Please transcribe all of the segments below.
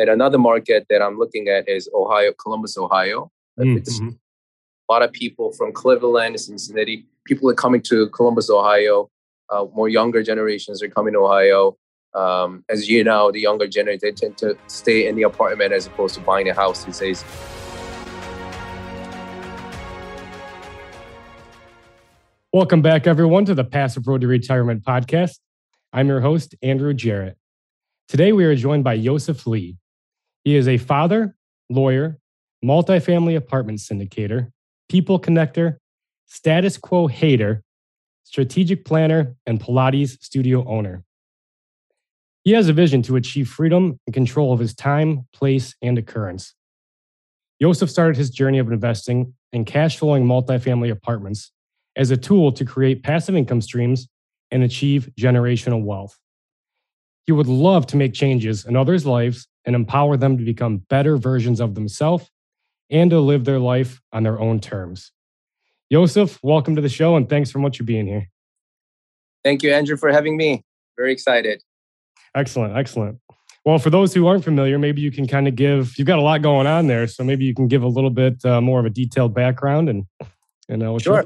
And another market that I'm looking at is Ohio, Columbus, Ohio. Mm-hmm. A lot of people from Cleveland, Cincinnati, people are coming to Columbus, Ohio. Uh, more younger generations are coming to Ohio. Um, as you know, the younger generation they tend to stay in the apartment as opposed to buying a house these days. Welcome back, everyone, to the Passive Road to Retirement podcast. I'm your host, Andrew Jarrett. Today, we are joined by Yosef Lee. He is a father, lawyer, multifamily apartment syndicator, people connector, status quo hater, strategic planner, and Pilates studio owner. He has a vision to achieve freedom and control of his time, place, and occurrence. Yosef started his journey of investing in cash flowing multifamily apartments as a tool to create passive income streams and achieve generational wealth. He would love to make changes in others' lives and empower them to become better versions of themselves and to live their life on their own terms. Yosef, welcome to the show and thanks so much for being here. Thank you, Andrew, for having me. Very excited. Excellent, excellent. Well, for those who aren't familiar, maybe you can kind of give, you've got a lot going on there. So maybe you can give a little bit uh, more of a detailed background and, and uh, sure.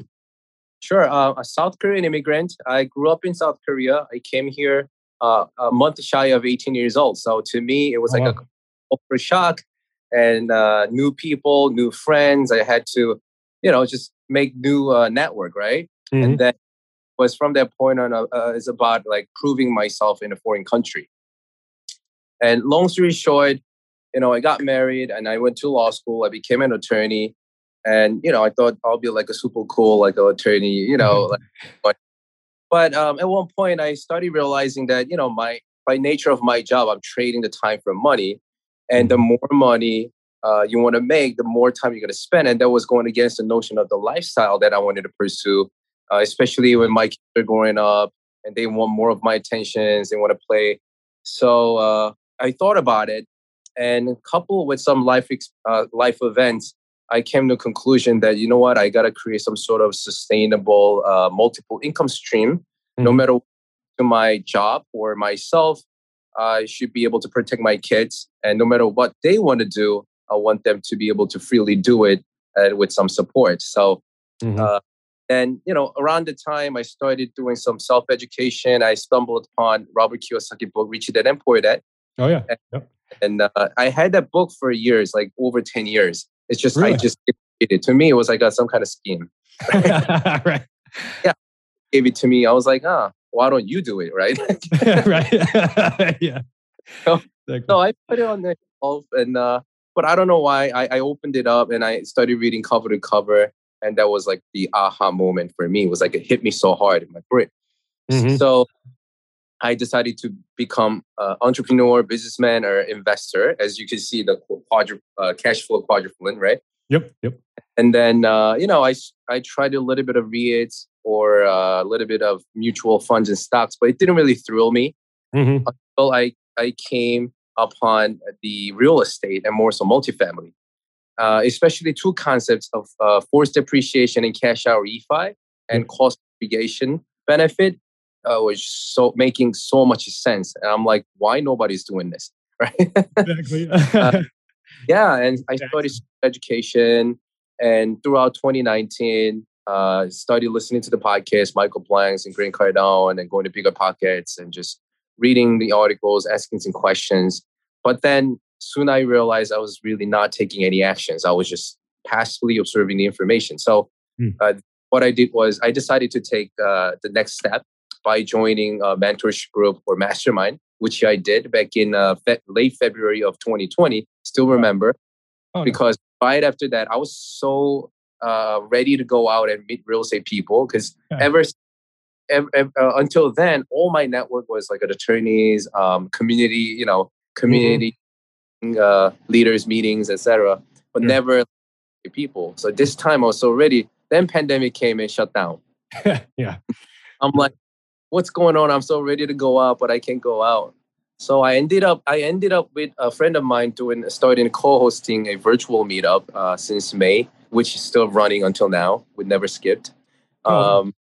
Sure. Uh, a South Korean immigrant. I grew up in South Korea. I came here uh, a month shy of 18 years old. So to me, it was like a culture shock and uh, new people, new friends. I had to, you know, just make new uh, network, right? Mm-hmm. And then was from that point on, uh, uh, it's about like proving myself in a foreign country. And long story short, you know, I got married and I went to law school. I became an attorney and you know i thought i'll be like a super cool like an attorney you know like, but um, at one point i started realizing that you know my by nature of my job i'm trading the time for money and the mm-hmm. more money uh, you want to make the more time you're going to spend and that was going against the notion of the lifestyle that i wanted to pursue uh, especially when my kids are growing up and they want more of my attentions they want to play so uh, i thought about it and coupled with some life uh, life events I came to a conclusion that you know what, I got to create some sort of sustainable, uh, multiple income stream, mm-hmm. no matter to my job or myself. I should be able to protect my kids, and no matter what they want to do, I want them to be able to freely do it uh, with some support. So, mm-hmm. uh, and you know, around the time I started doing some self education, I stumbled upon Robert Kiyosaki book, Rich Dad and Poor Dad. Oh yeah, and, yep. and uh, I had that book for years, like over ten years. It's just really? I just it to me. It was like a, some kind of scheme. Right? Yeah, gave it to me. I was like, ah, why don't you do it? Right. right. yeah. So, exactly. so, I put it on the shelf, and uh, but I don't know why. I, I opened it up and I started reading cover to cover, and that was like the aha moment for me. It was like it hit me so hard in my brain. Mm-hmm. So I decided to become an entrepreneur, businessman, or investor. As you can see, the quadru- uh, cash flow quadrupling, right? Yep, yep. And then uh, you know, I I tried a little bit of REITs or uh, a little bit of mutual funds and stocks, but it didn't really thrill me mm-hmm. until I I came upon the real estate and more so multifamily, uh, especially two concepts of uh, forced appreciation and cash out refi and cost mitigation benefit uh, was so making so much sense. And I'm like, why nobody's doing this? Right? Exactly. uh, yeah, and I studied education, and throughout 2019, uh, started listening to the podcast, Michael Blanks and Grant Cardone, and going to BiggerPockets, and just reading the articles, asking some questions. But then soon I realized I was really not taking any actions. I was just passively observing the information. So hmm. uh, what I did was I decided to take uh, the next step by joining a mentorship group or mastermind, which I did back in uh, fe- late February of 2020. Still remember oh, because no. right after that, I was so uh, ready to go out and meet real estate people because yeah. ever, ever, uh, until then, all my network was like attorneys, um, community, you know, community mm-hmm. leaders meetings, etc. But yeah. never people. So this time I was so ready. Then pandemic came and shut down. yeah. I'm like, what's going on? I'm so ready to go out, but I can't go out. So I ended up I ended up with a friend of mine doing starting co-hosting a virtual meetup uh, since May, which is still running until now. We never skipped. Oh. Um,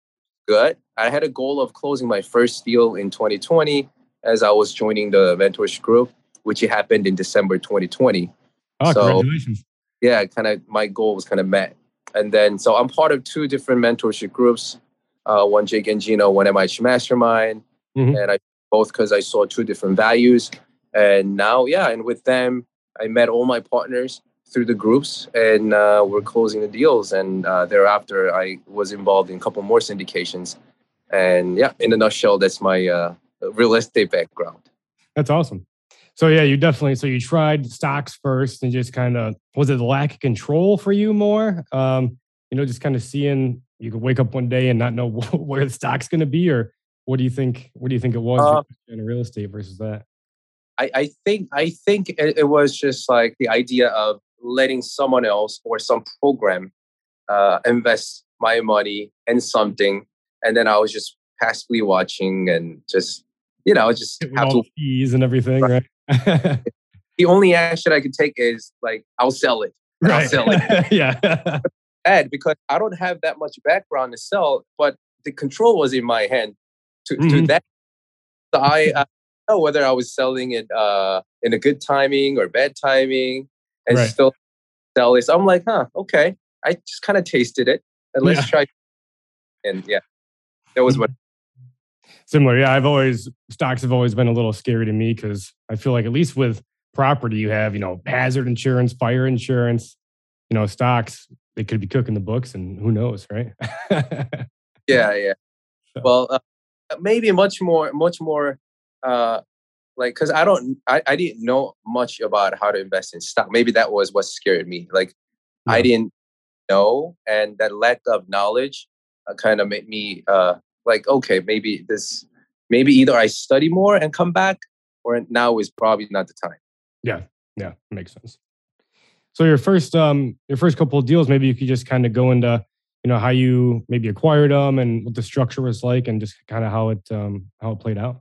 good. I had a goal of closing my first deal in 2020 as I was joining the mentorship group. which happened in December 2020. Oh, so, congratulations! Yeah, kind of my goal was kind of met, and then so I'm part of two different mentorship groups. Uh, one Jake and Gino, one MIH Mastermind, mm-hmm. and I both because I saw two different values. And now, yeah, and with them, I met all my partners through the groups, and uh, we're closing the deals. And uh, thereafter, I was involved in a couple more syndications. And yeah, in a nutshell, that's my uh, real estate background. That's awesome. So yeah, you definitely so you tried stocks first and just kind of was it lack of control for you more? Um, you know, just kind of seeing you could wake up one day and not know where the stock's going to be, or what do you think? What do you think it was uh, in real estate versus that? I, I think I think it, it, was just like the idea of letting someone else or some program uh, invest my money in something, and then I was just passively watching and just you know just have to fees and everything, right? right? the only action I can take is like I'll sell it. Right. I'll sell it. yeah. Ed, because I don't have that much background to sell, but the control was in my hand to, mm-hmm. to that. So I, I know whether I was selling it uh, in a good timing or bad timing and right. still sell it. So I'm like, huh, okay. I just kind of tasted it and let's yeah. try. And yeah, that was what. Similar. Yeah. I've always, stocks have always been a little scary to me because I feel like at least with property, you have, you know, hazard insurance, fire insurance, you know, stocks, they could be cooking the books and who knows, right? yeah. Yeah. Well, uh, maybe much more, much more uh, like because I don't, I, I didn't know much about how to invest in stock. Maybe that was what scared me. Like yeah. I didn't know, and that lack of knowledge uh, kind of made me uh, like, okay, maybe this, maybe either I study more and come back, or now is probably not the time. Yeah, yeah, makes sense. So your first, um, your first couple of deals, maybe you could just kind of go into you know how you maybe acquired them and what the structure was like and just kind of how it um, how it played out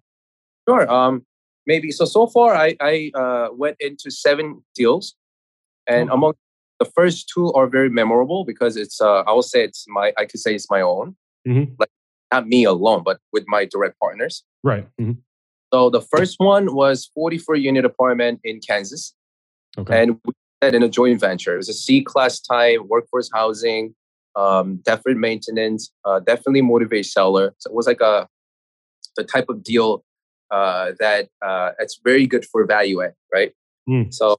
sure um, maybe so so far i i uh, went into seven deals and oh. among the first two are very memorable because it's uh, i will say it's my i could say it's my own mm-hmm. like not me alone but with my direct partners right mm-hmm. so the first one was 44 unit apartment in kansas okay and we in a joint venture it was a c class type workforce housing um, definite maintenance, uh, definitely motivate seller. So it was like a the type of deal uh, that uh, it's very good for value add, right? Mm. So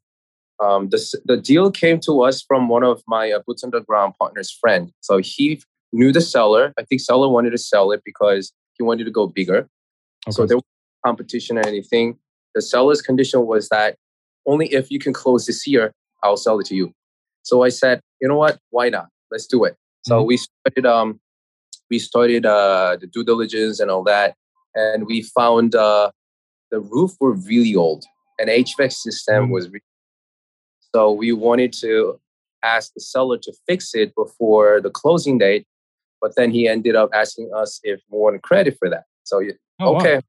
um, the the deal came to us from one of my uh, boots on the ground partner's friend. So he knew the seller. I think seller wanted to sell it because he wanted to go bigger. Okay. So there was competition or anything. The seller's condition was that only if you can close this year, I'll sell it to you. So I said, you know what? Why not? Let's do it. So mm-hmm. we started um we started uh the due diligence and all that, and we found uh the roof were really old and HVAC system mm-hmm. was really so we wanted to ask the seller to fix it before the closing date, but then he ended up asking us if we wanted credit for that. So oh, okay, wow.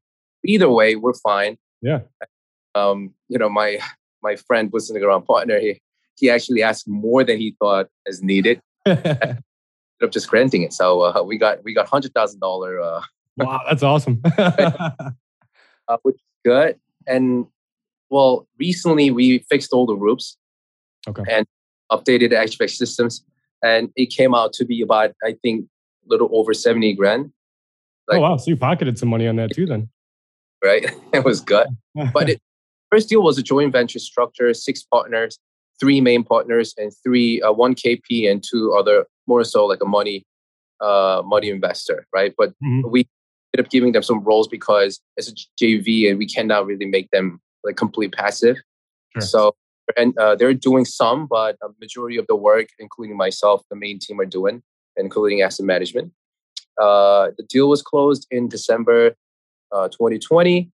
either way, we're fine. Yeah. Um, you know, my my friend was in the ground partner. He he actually asked more than he thought as needed. ended up just granting it. So uh, we got we got hundred thousand dollar. Uh, wow, that's awesome. uh, which is good. And well, recently we fixed all the roofs. Okay. And updated the HVAC systems, and it came out to be about I think a little over seventy grand. Like, oh wow! So you pocketed some money on that too, then? Right. it was good, but it, first deal was a joint venture structure, six partners, three main partners, and three uh, one KP and two other more so like a money uh, money investor, right? But mm-hmm. we ended up giving them some roles because it's a JV and we cannot really make them like complete passive. Sure. So and uh, they're doing some, but a majority of the work, including myself, the main team are doing, including asset management. Uh, the deal was closed in December uh, 2020,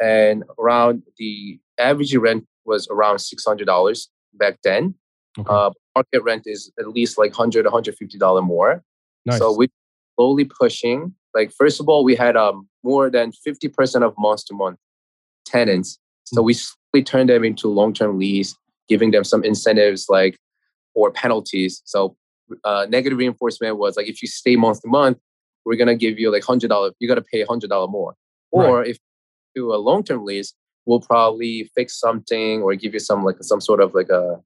and around the average rent was around $600 back then. Okay. Uh, market rent is at least like 100 $150 more nice. so we're slowly pushing like first of all we had um, more than 50% of month to month tenants so mm. we slowly turned them into long-term lease giving them some incentives like or penalties so uh, negative reinforcement was like if you stay month to month we're going to give you like $100 you got to pay $100 more or right. if do a long-term lease we'll probably fix something or give you some like some sort of like a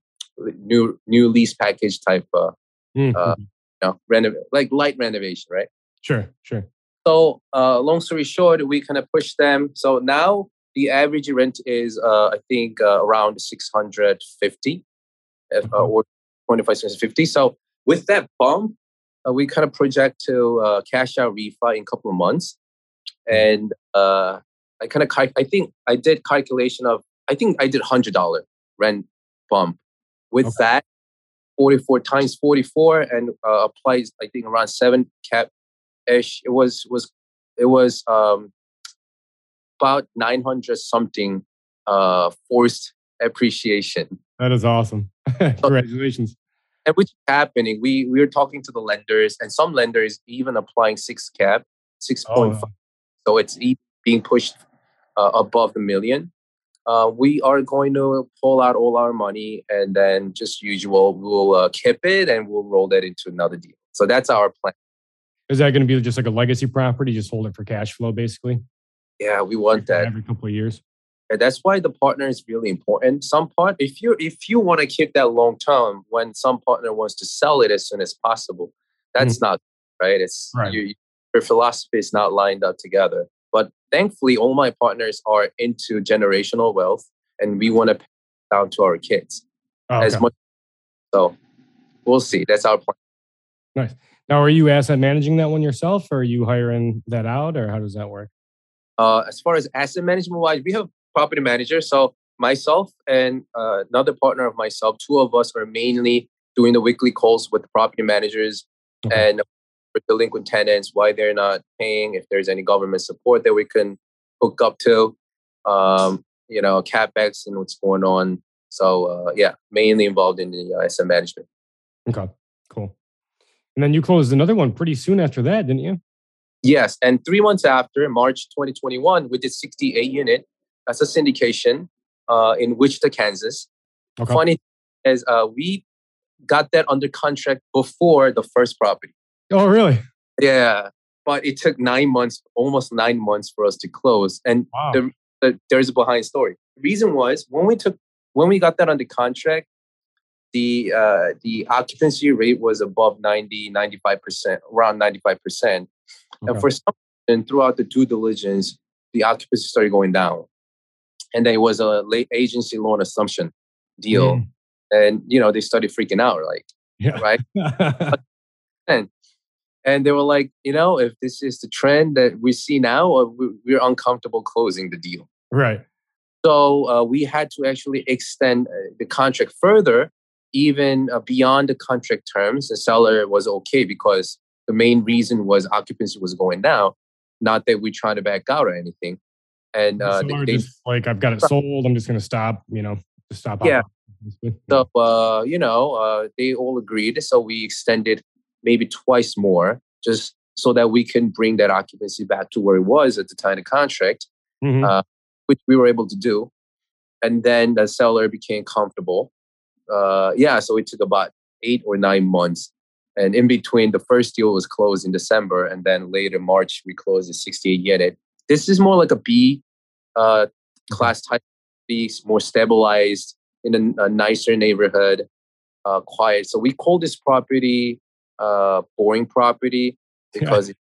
new new lease package type uh, mm-hmm. uh you know renov- like light renovation right sure sure so uh long story short we kind of push them so now the average rent is uh i think uh, around 650 if, uh, mm-hmm. or 25 650 so with that bump uh, we kind of project to uh, cash out refi in a couple of months mm-hmm. and uh I kind of I think I did calculation of I think I did hundred dollar rent bump. With okay. that, forty four times forty four and uh, applies I think around seven cap ish. It was was it was um about nine hundred something uh forced appreciation. That is awesome. Congratulations. And which is happening. We we were talking to the lenders, and some lenders even applying six cap, six point five. Oh. So it's being pushed uh, above the million, uh, we are going to pull out all our money and then just usual we'll uh, keep it and we'll roll that into another deal. So that's our plan. Is that going to be just like a legacy property? Just hold it for cash flow, basically. Yeah, we want that every couple of years. And that's why the partner is really important. Some part, if you if you want to keep that long term, when some partner wants to sell it as soon as possible, that's mm-hmm. not right. It's right. You, your philosophy is not lined up together. Thankfully, all my partners are into generational wealth, and we want to pass down to our kids oh, okay. as much. So we'll see. That's our plan. Nice. Now, are you asset managing that one yourself, or are you hiring that out, or how does that work? Uh, as far as asset management wise, we have property manager. So myself and uh, another partner of myself, two of us are mainly doing the weekly calls with the property managers okay. and delinquent tenants, why they're not paying, if there's any government support that we can hook up to, um, you know, capex and what's going on. So uh, yeah, mainly involved in the uh, asset management. Okay, cool. And then you closed another one pretty soon after that, didn't you? Yes, and three months after, March 2021, we did 68 unit. That's a syndication uh, in Wichita, Kansas. Okay. Funny is uh, we got that under contract before the first property. Oh, really? Yeah. But it took nine months, almost nine months for us to close. And wow. the, the, there's a behind story. The reason was when we took, when we got that under contract, the uh, the occupancy rate was above 90, 95%, around 95%. Okay. And for some reason, throughout the due diligence, the occupancy started going down. And there was a late agency loan assumption deal. Mm. And, you know, they started freaking out, like, yeah. right? and and they were like, you know, if this is the trend that we see now, uh, we're uncomfortable closing the deal. Right. So uh, we had to actually extend uh, the contract further, even uh, beyond the contract terms. The seller was okay because the main reason was occupancy was going down, not that we're trying to back out or anything. And uh, they, they, just like, I've got it sold. I'm just going to stop. You know, just stop. Yeah. So uh, you know, they all agreed. So we extended maybe twice more, just so that we can bring that occupancy back to where it was at the time of contract, mm-hmm. uh, which we were able to do. And then the seller became comfortable. Uh, yeah, so it took about eight or nine months. And in between, the first deal was closed in December, and then later March we closed the 68 unit. This is more like a B uh, class type, B, more stabilized in a, a nicer neighborhood, uh, quiet. So we call this property uh, boring property because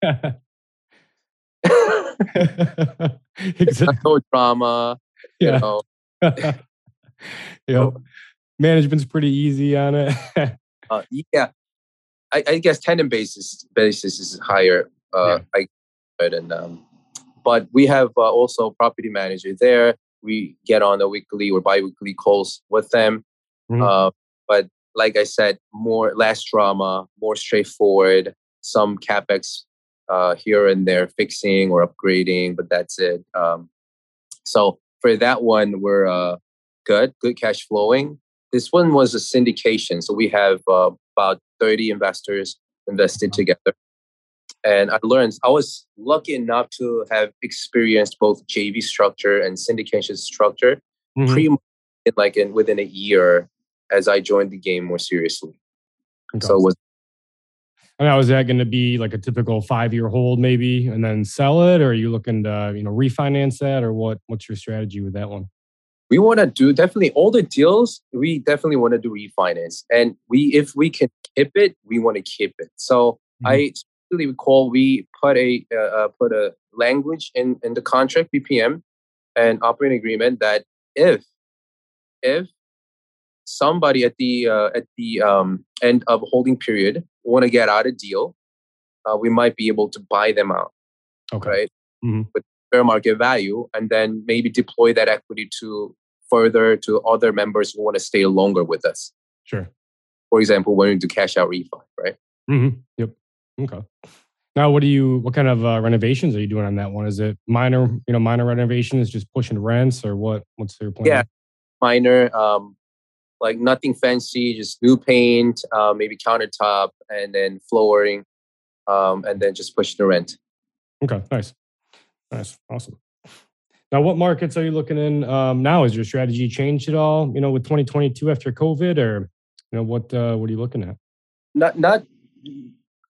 exactly. no drama. Yeah. You know. yeah. Management's pretty easy on it. uh, yeah. I, I, guess tenant basis basis is higher. Uh, yeah. I, and um, but we have uh, also property manager there. We get on a weekly or biweekly calls with them. Mm-hmm. Uh, but like I said, more less drama, more straightforward. Some capex uh, here and there, fixing or upgrading, but that's it. Um, so for that one, we're uh, good, good cash flowing. This one was a syndication, so we have uh, about thirty investors invested together. And I learned I was lucky enough to have experienced both JV structure and syndication structure mm-hmm. pretty much in like in within a year as I joined the game more seriously. Okay. So it was. now is that going to be like a typical five year hold maybe and then sell it or are you looking to you know refinance that or what what's your strategy with that one we want to do definitely all the deals we definitely want to do refinance and we if we can keep it we want to keep it so mm-hmm. i really recall we put a uh, uh, put a language in in the contract PPM and operating agreement that if if somebody at the uh, at the um, end of holding period want to get out a deal, uh, we might be able to buy them out. Okay. Right. Mm-hmm. With fair market value, and then maybe deploy that equity to further to other members who want to stay longer with us. Sure. For example, wanting to cash out refi, right? Mm-hmm. Yep. Okay. Now, what do you? What kind of uh, renovations are you doing on that one? Is it minor, you know, minor renovations, just pushing rents, or what? What's your plan? Yeah, minor. Um, like nothing fancy, just new paint, uh, maybe countertop, and then flooring, um, and then just push the rent. Okay, nice, nice, awesome. Now, what markets are you looking in um, now? Has your strategy changed at all? You know, with 2022 after COVID, or you know, what uh, what are you looking at? Not, not.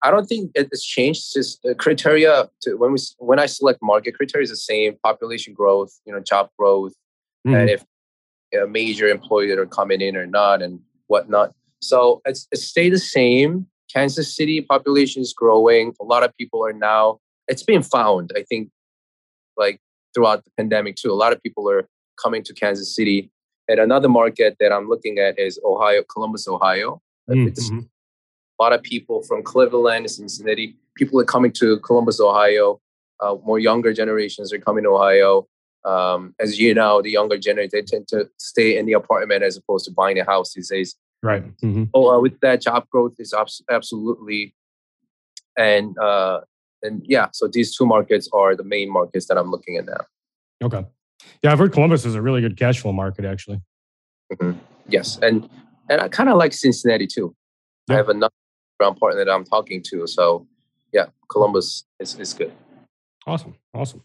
I don't think it's changed. It's just the criteria to when we when I select market criteria is the same: population growth, you know, job growth, mm-hmm. and if a major employee that are coming in or not and whatnot. So it's, it stayed the same. Kansas City population is growing. A lot of people are now, it's been found, I think, like throughout the pandemic too. A lot of people are coming to Kansas City. And another market that I'm looking at is Ohio, Columbus, Ohio. Mm-hmm. A lot of people from Cleveland, Cincinnati, people are coming to Columbus, Ohio. Uh, more younger generations are coming to Ohio um, as you know, the younger generation they tend to stay in the apartment as opposed to buying a house these days. Right. Mm-hmm. So uh, with that, job growth is abs- absolutely, and uh, and yeah, so these two markets are the main markets that I'm looking at now. Okay. Yeah, I've heard Columbus is a really good cash flow market, actually. Mm-hmm. Yes, and and I kind of like Cincinnati too. Yeah. I have another ground partner that I'm talking to, so yeah, Columbus is is good. Awesome, awesome.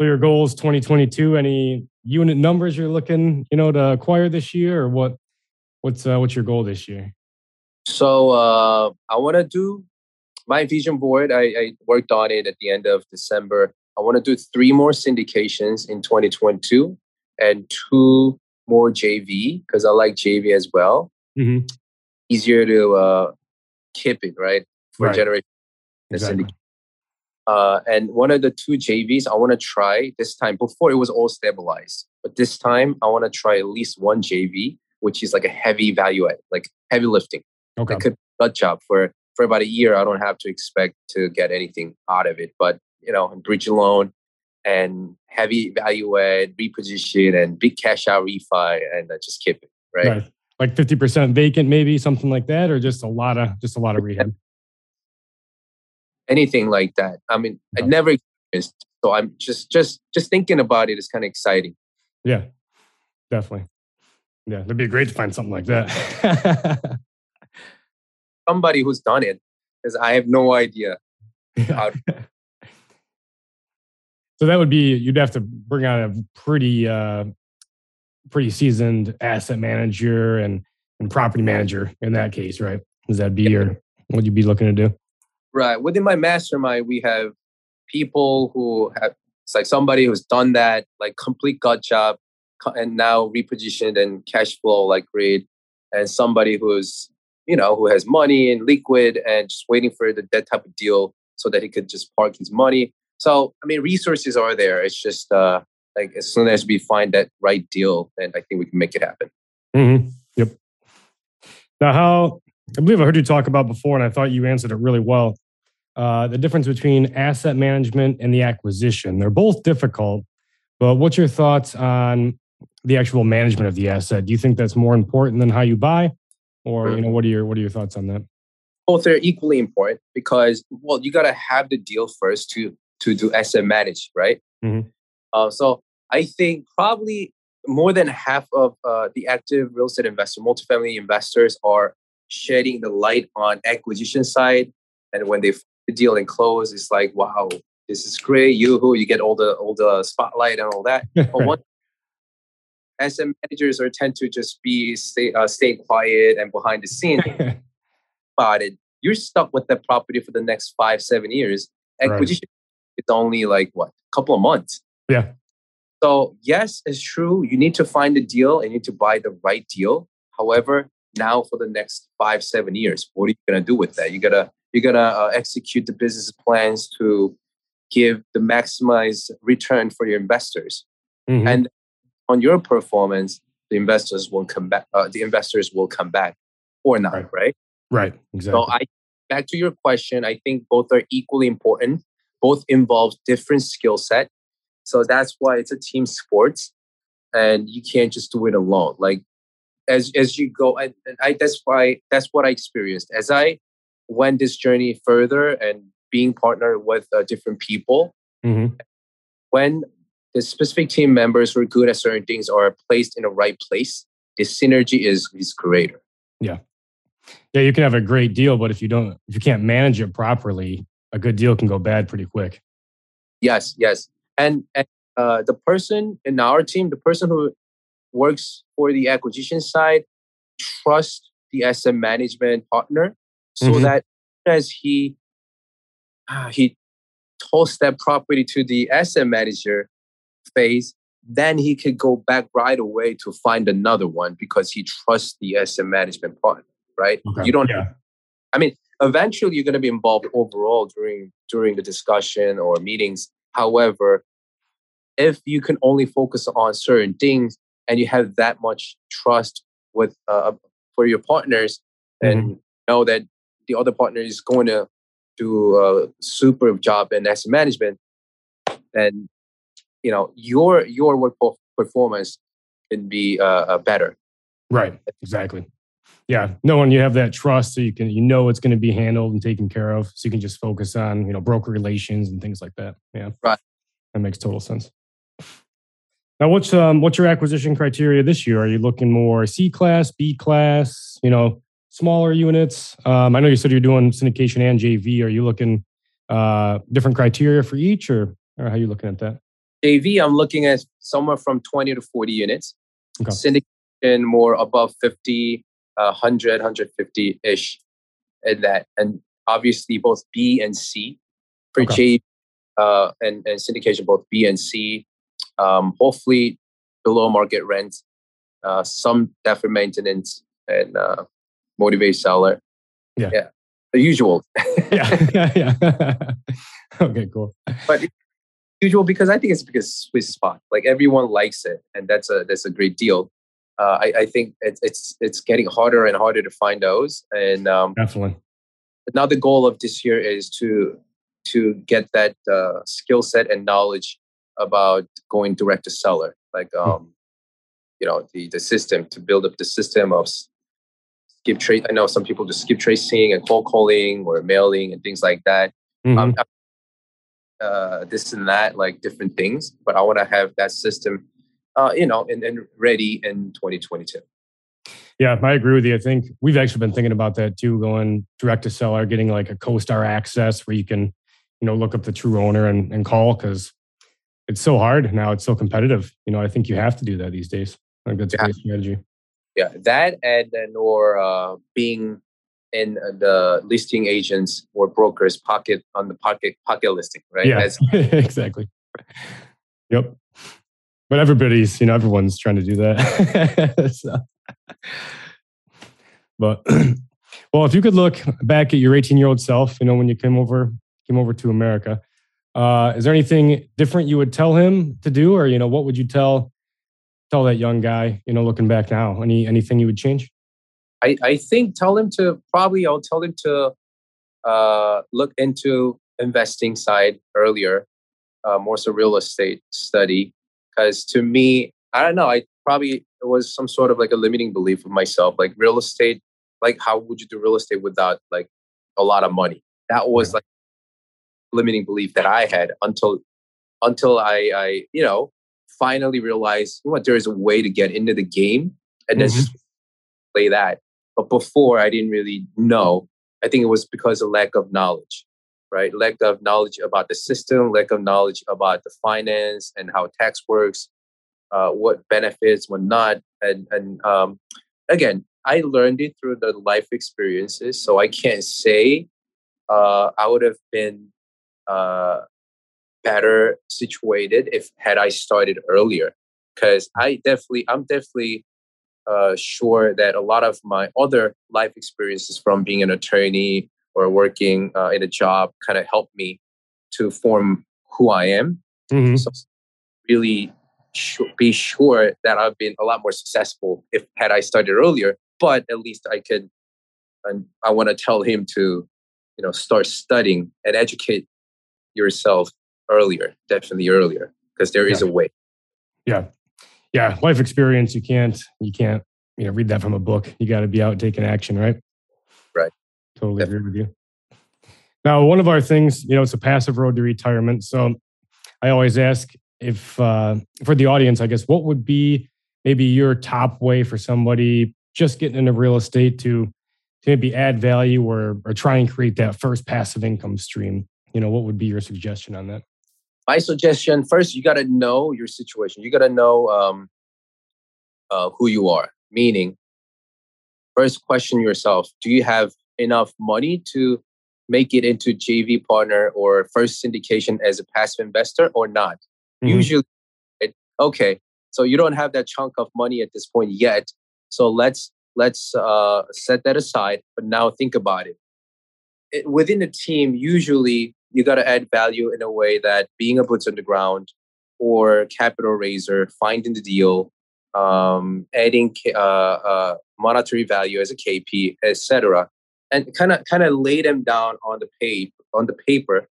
So your goals 2022, any unit numbers you're looking, you know, to acquire this year or what what's uh, what's your goal this year? So uh, I want to do my vision board. I, I worked on it at the end of December. I want to do three more syndications in 2022 and two more JV because I like JV as well. Mm-hmm. Easier to uh, keep it right for right. generation. Exactly. Uh, and one of the two JVs I want to try this time. Before it was all stabilized, but this time I want to try at least one JV, which is like a heavy value add, like heavy lifting. Okay. It could gut job for for about a year. I don't have to expect to get anything out of it, but you know, bridge loan and heavy value add, reposition, and big cash out refi, and uh, just keep it right. right. Like fifty percent vacant, maybe something like that, or just a lot of just a lot of rehab anything like that. I mean, I never experienced, so I'm just just just thinking about it is kind of exciting. Yeah, definitely. Yeah, it'd be great to find something like that. Somebody who's done it, because I have no idea. so that would be you'd have to bring out a pretty uh, pretty seasoned asset manager and and property manager in that case, right? Does that be yeah. your what you'd be looking to do? Right. Within my mastermind, we have people who have it's like somebody who's done that, like complete gut job, and now repositioned and cash flow like great, and somebody who's you know who has money and liquid and just waiting for the that type of deal so that he could just park his money. So I mean, resources are there. It's just uh, like as soon as we find that right deal, then I think we can make it happen. Mm-hmm. Yep. Now, how I believe I heard you talk about before, and I thought you answered it really well. Uh, the difference between asset management and the acquisition. They're both difficult, but what's your thoughts on the actual management of the asset? Do you think that's more important than how you buy, or you know, what are your what are your thoughts on that? Both are equally important because well, you got to have the deal first to to do asset manage, right? Mm-hmm. Uh, so I think probably more than half of uh, the active real estate investor, multifamily investors, are shedding the light on acquisition side. And when they the deal and close, it's like, wow, this is great. You you get all the all the spotlight and all that. But one asset managers are tend to just be stay uh, stay quiet and behind the scene about it. you're stuck with that property for the next five, seven years. Acquisition right. it's only like what, a couple of months. Yeah. So yes, it's true. You need to find a deal and you need to buy the right deal. However, now for the next five, seven years, what are you gonna do with that? You gotta you're gonna uh, execute the business plans to give the maximized return for your investors, mm-hmm. and on your performance, the investors will come back. Uh, the investors will come back or not, right? Right. right. Exactly. So I back to your question. I think both are equally important. Both involve different skill set. So that's why it's a team sports, and you can't just do it alone. Like as as you go, and, and I that's why that's what I experienced as I went this journey further and being partnered with uh, different people. Mm-hmm. When the specific team members who are good at certain things are placed in the right place, the synergy is is greater. Yeah, yeah, you can have a great deal, but if you don't, if you can't manage it properly, a good deal can go bad pretty quick. Yes, yes, and, and uh, the person in our team, the person who works for the acquisition side, trust the asset management partner so mm-hmm. that as he uh, he toss that property to the asset manager phase, then he could go back right away to find another one because he trusts the asset management partner, right? Okay. You don't. Yeah. I mean, eventually you're going to be involved overall during during the discussion or meetings. However, if you can only focus on certain things and you have that much trust with uh, for your partners mm-hmm. and know that the other partner is going to do a super job in asset management, then you know your your work performance can be uh, uh, better. Right. Exactly. Yeah. Knowing you have that trust, so you can you know it's going to be handled and taken care of, so you can just focus on you know broker relations and things like that. Yeah. Right. That makes total sense. Now, what's um, what's your acquisition criteria this year? Are you looking more C class, B class? You know, smaller units. Um, I know you said you're doing syndication and JV. Are you looking uh, different criteria for each, or, or how are you looking at that? JV, I'm looking at somewhere from 20 to 40 units. Okay. Syndication more above 50, uh, 100, 150 ish, and that. And obviously both B and C for okay. JV uh, and, and syndication, both B and C. Um, hopefully below market rent, uh, some for maintenance, and uh, motivate seller. Yeah. Yeah. The usual. yeah. yeah. okay, cool. But usual because I think it's because Swiss spot. Like everyone likes it, and that's a that's a great deal. Uh, I, I think it's it's it's getting harder and harder to find those. And um, definitely. But now the goal of this year is to to get that uh, skill set and knowledge about going direct to seller. Like hmm. um, you know the the system to build up the system of skip trace. I know some people do skip tracing and cold calling or mailing and things like that. Mm-hmm. Um, uh, this and that, like different things. But I want to have that system, uh, you know, and, and ready in 2022. Yeah, I agree with you. I think we've actually been thinking about that too, going direct to seller, getting like a CoStar access where you can, you know, look up the true owner and, and call because it's so hard now. It's so competitive. You know, I think you have to do that these days. I think that's yeah. a great strategy yeah that and then or uh, being in the listing agents or brokers pocket on the pocket pocket listing right yeah exactly yep but everybody's you know everyone's trying to do that so. but well if you could look back at your 18 year old self you know when you came over came over to america uh, is there anything different you would tell him to do or you know what would you tell tell that young guy, you know, looking back now? Any anything you would change? I, I think tell him to probably I'll tell him to uh, look into investing side earlier, uh, more so real estate study. Because to me, I don't know, I probably it was some sort of like a limiting belief of myself. Like real estate, like how would you do real estate without like a lot of money? That was like limiting belief that I had until until I I you know finally realized you know what there is a way to get into the game and mm-hmm. then just play that. But before I didn't really know. I think it was because of lack of knowledge, right? Lack of knowledge about the system, lack of knowledge about the finance and how tax works, uh, what benefits, what not, and and um, again, I learned it through the life experiences. So I can't say uh, I would have been uh, better situated if had I started earlier. Because I definitely, I'm definitely uh, sure that a lot of my other life experiences from being an attorney or working uh, in a job kind of helped me to form who I am. Mm-hmm. So really sh- be sure that I've been a lot more successful if had I started earlier. But at least I could, and I want to tell him to, you know, start studying and educate yourself earlier, definitely earlier, because there yeah. is a way. Yeah, yeah. Life experience. You can't. You can't. You know, read that from a book. You got to be out taking action, right? Right. Totally definitely. agree with you. Now, one of our things, you know, it's a passive road to retirement. So I always ask if, uh, for the audience, I guess, what would be maybe your top way for somebody just getting into real estate to, to maybe add value or, or try and create that first passive income stream? You know, what would be your suggestion on that? My suggestion first, you got to know your situation. You got to know um, uh, who you are. Meaning, first question yourself: Do you have enough money to make it into JV partner or first syndication as a passive investor or not. Mm-hmm. Usually, it, okay, so you don't have that chunk of money at this point yet. So let's let's uh, set that aside. But now think about it. it within the team, usually you got to add value in a way that being a boots on the ground or capital raiser, finding the deal, um, adding uh, uh, monetary value as a KP, etc and kind of kind of lay them down on the page on the paper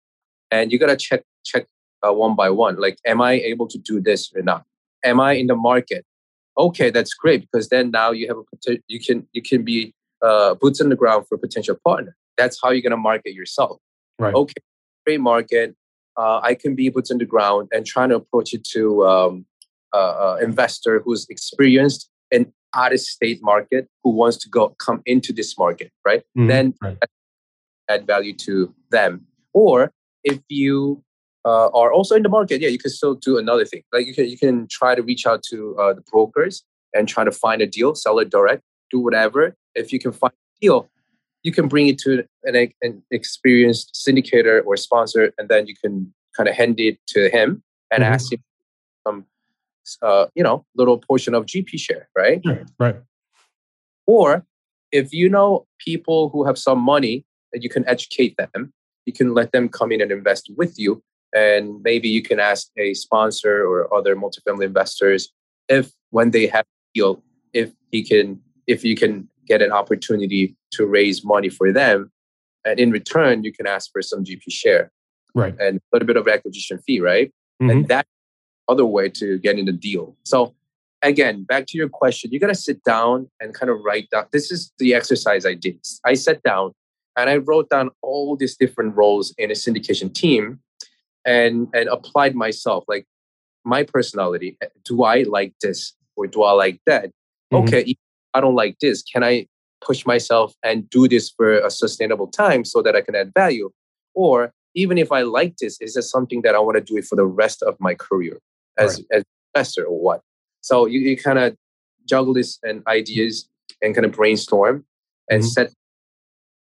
and you got to check check uh, one by one like am i able to do this or not? Am i in the market? Okay that's great because then now you have a you can you can be uh, boots on the ground for a potential partner. That's how you're going to market yourself. Right. Okay great market uh, i can be boots on the ground and trying to approach it to um, uh, investor who's experienced and out of state market who wants to go come into this market, right? Mm-hmm. Then right. add value to them. Or if you uh, are also in the market, yeah, you can still do another thing. Like you can you can try to reach out to uh, the brokers and try to find a deal, sell it direct, do whatever. If you can find a deal, you can bring it to an, an experienced syndicator or sponsor, and then you can kind of hand it to him and mm-hmm. ask him some, uh, you know, little portion of GP share, right? Right. Or if you know people who have some money that you can educate them, you can let them come in and invest with you. And maybe you can ask a sponsor or other multifamily investors if when they have a deal, if he can, if you can get an opportunity to raise money for them. And in return, you can ask for some GP share. Right. And a little bit of acquisition fee, right? Mm-hmm. And that other way to get in the deal. So again, back to your question, you got to sit down and kind of write down. This is the exercise I did. I sat down and I wrote down all these different roles in a syndication team and and applied myself like my personality. Do I like this or do I like that? Mm-hmm. Okay, I don't like this. Can I push myself and do this for a sustainable time so that I can add value? Or even if I like this, is this something that I want to do it for the rest of my career? as right. as investor or what. So you, you kind of juggle this and ideas and kind of brainstorm and mm-hmm. set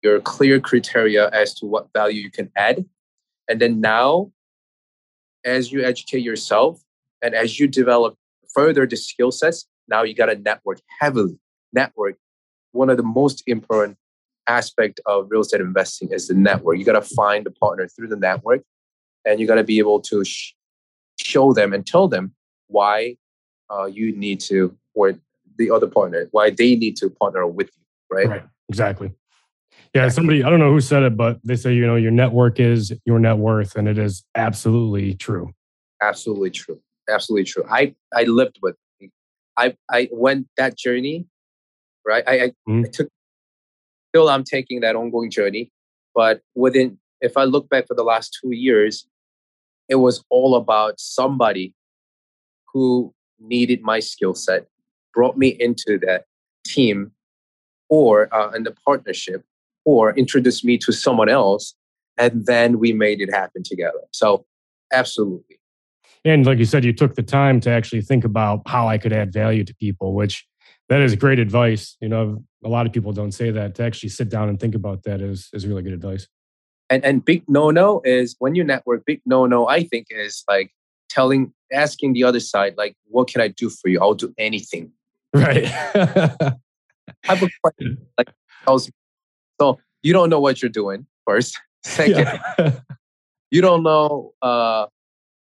your clear criteria as to what value you can add. And then now, as you educate yourself and as you develop further the skill sets, now you got to network heavily. Network, one of the most important aspect of real estate investing is the network. You got to find a partner through the network, and you got to be able to sh- show them and tell them why uh, you need to, or the other partner, why they need to partner with you, right? Right, exactly. Yeah, somebody, I don't know who said it, but they say, you know, your network is your net worth. And it is absolutely true. Absolutely true. Absolutely true. I, I lived with, I, I went that journey, right? I, I, mm-hmm. I took, still I'm taking that ongoing journey. But within, if I look back for the last two years, it was all about somebody who needed my skill set, brought me into that team or uh, in the partnership, or introduced me to someone else, and then we made it happen together. So, absolutely. And like you said, you took the time to actually think about how I could add value to people, which that is great advice. You know, a lot of people don't say that. To actually sit down and think about that is is really good advice. And and big no no is when you network. Big no no I think is like telling asking the other side like what can I do for you? I'll do anything. Right. type of question like tells. So you don't know what you're doing first. Second, yeah. you don't know uh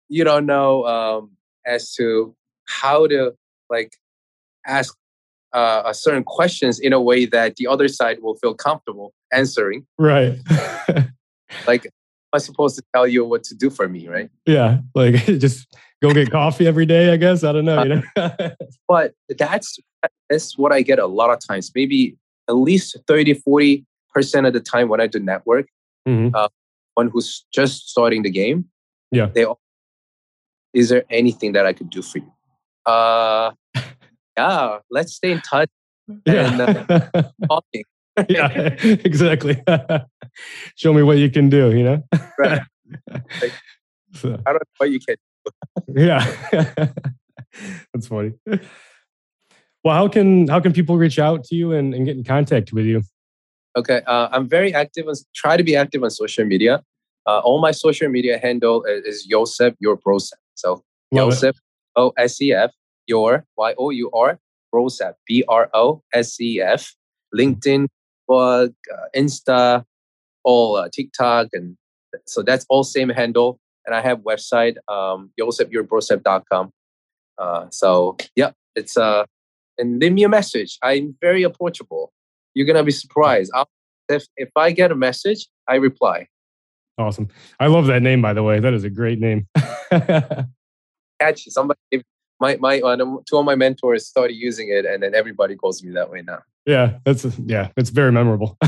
you don't know um as to how to like ask uh, certain questions in a way that the other side will feel comfortable answering. Right. like, am I supposed to tell you what to do for me, right? Yeah, like just go get coffee every day. I guess I don't know. You know? but that's that's what I get a lot of times. Maybe at least 30, 40 percent of the time when I do network, mm-hmm. uh, one who's just starting the game, yeah, they. all, Is there anything that I could do for you? Uh, yeah, let's stay in touch. And, uh, talking. yeah, exactly. Show me what you can do, you know? right. Like, so. I don't know what you can do. yeah. That's funny. Well, how can how can people reach out to you and, and get in contact with you? Okay, uh, I'm very active and try to be active on social media. Uh, all my social media handle is, is Yosef Your Brosef. So Love Yosef O S E F your Y O U R Brosef B R O S E F LinkedIn, book, uh, Insta, all uh, TikTok, and so that's all same handle. And I have website um, yosefyourbrosef.com. Uh, so yeah, it's uh, and leave me a message. I'm very approachable. You're gonna be surprised. I'll, if if I get a message, I reply. Awesome. I love that name, by the way. That is a great name. Catchy. Somebody my my uh, two of my mentors started using it, and then everybody calls me that way now. Yeah, that's yeah, it's very memorable.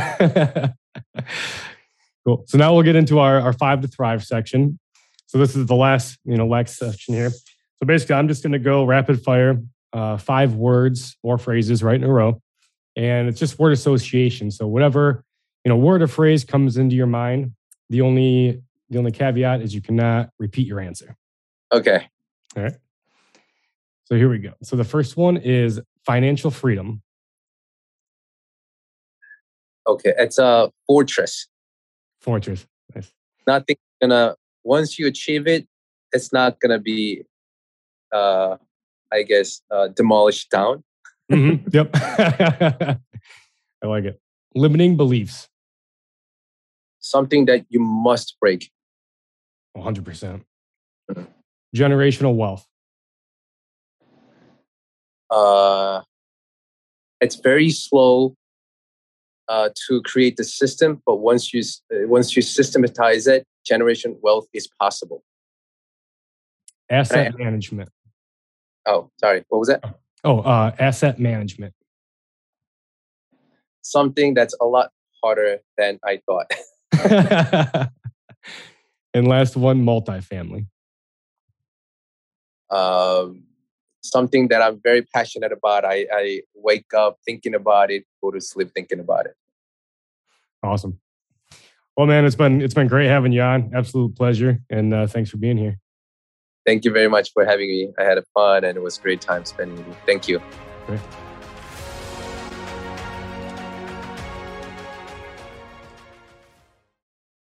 cool. So now we'll get into our our five to thrive section. So this is the last you know last section here. So basically, I'm just going to go rapid fire, uh, five words or phrases right in a row, and it's just word association. So whatever you know, word or phrase comes into your mind. The only the only caveat is you cannot repeat your answer. Okay. All right. So here we go. So the first one is financial freedom. Okay, it's a fortress. Fortress. Nice. Nothing gonna once you achieve it, it's not gonna be uh I guess uh demolished down. mm-hmm. Yep. I like it. Limiting beliefs. Something that you must break. 100%. mm-hmm. Generational wealth uh, it's very slow uh, to create the system, but once you uh, once you systematize it, generation wealth is possible. Asset I, management. Oh, sorry. What was that? Oh, uh, asset management. Something that's a lot harder than I thought. and last one, multifamily. Um, something that I'm very passionate about. I, I wake up thinking about it, go to sleep thinking about it. Awesome. Well, man, it's been it's been great having you on. Absolute pleasure, and uh, thanks for being here. Thank you very much for having me. I had a fun, and it was a great time spending with you. Thank you. Great.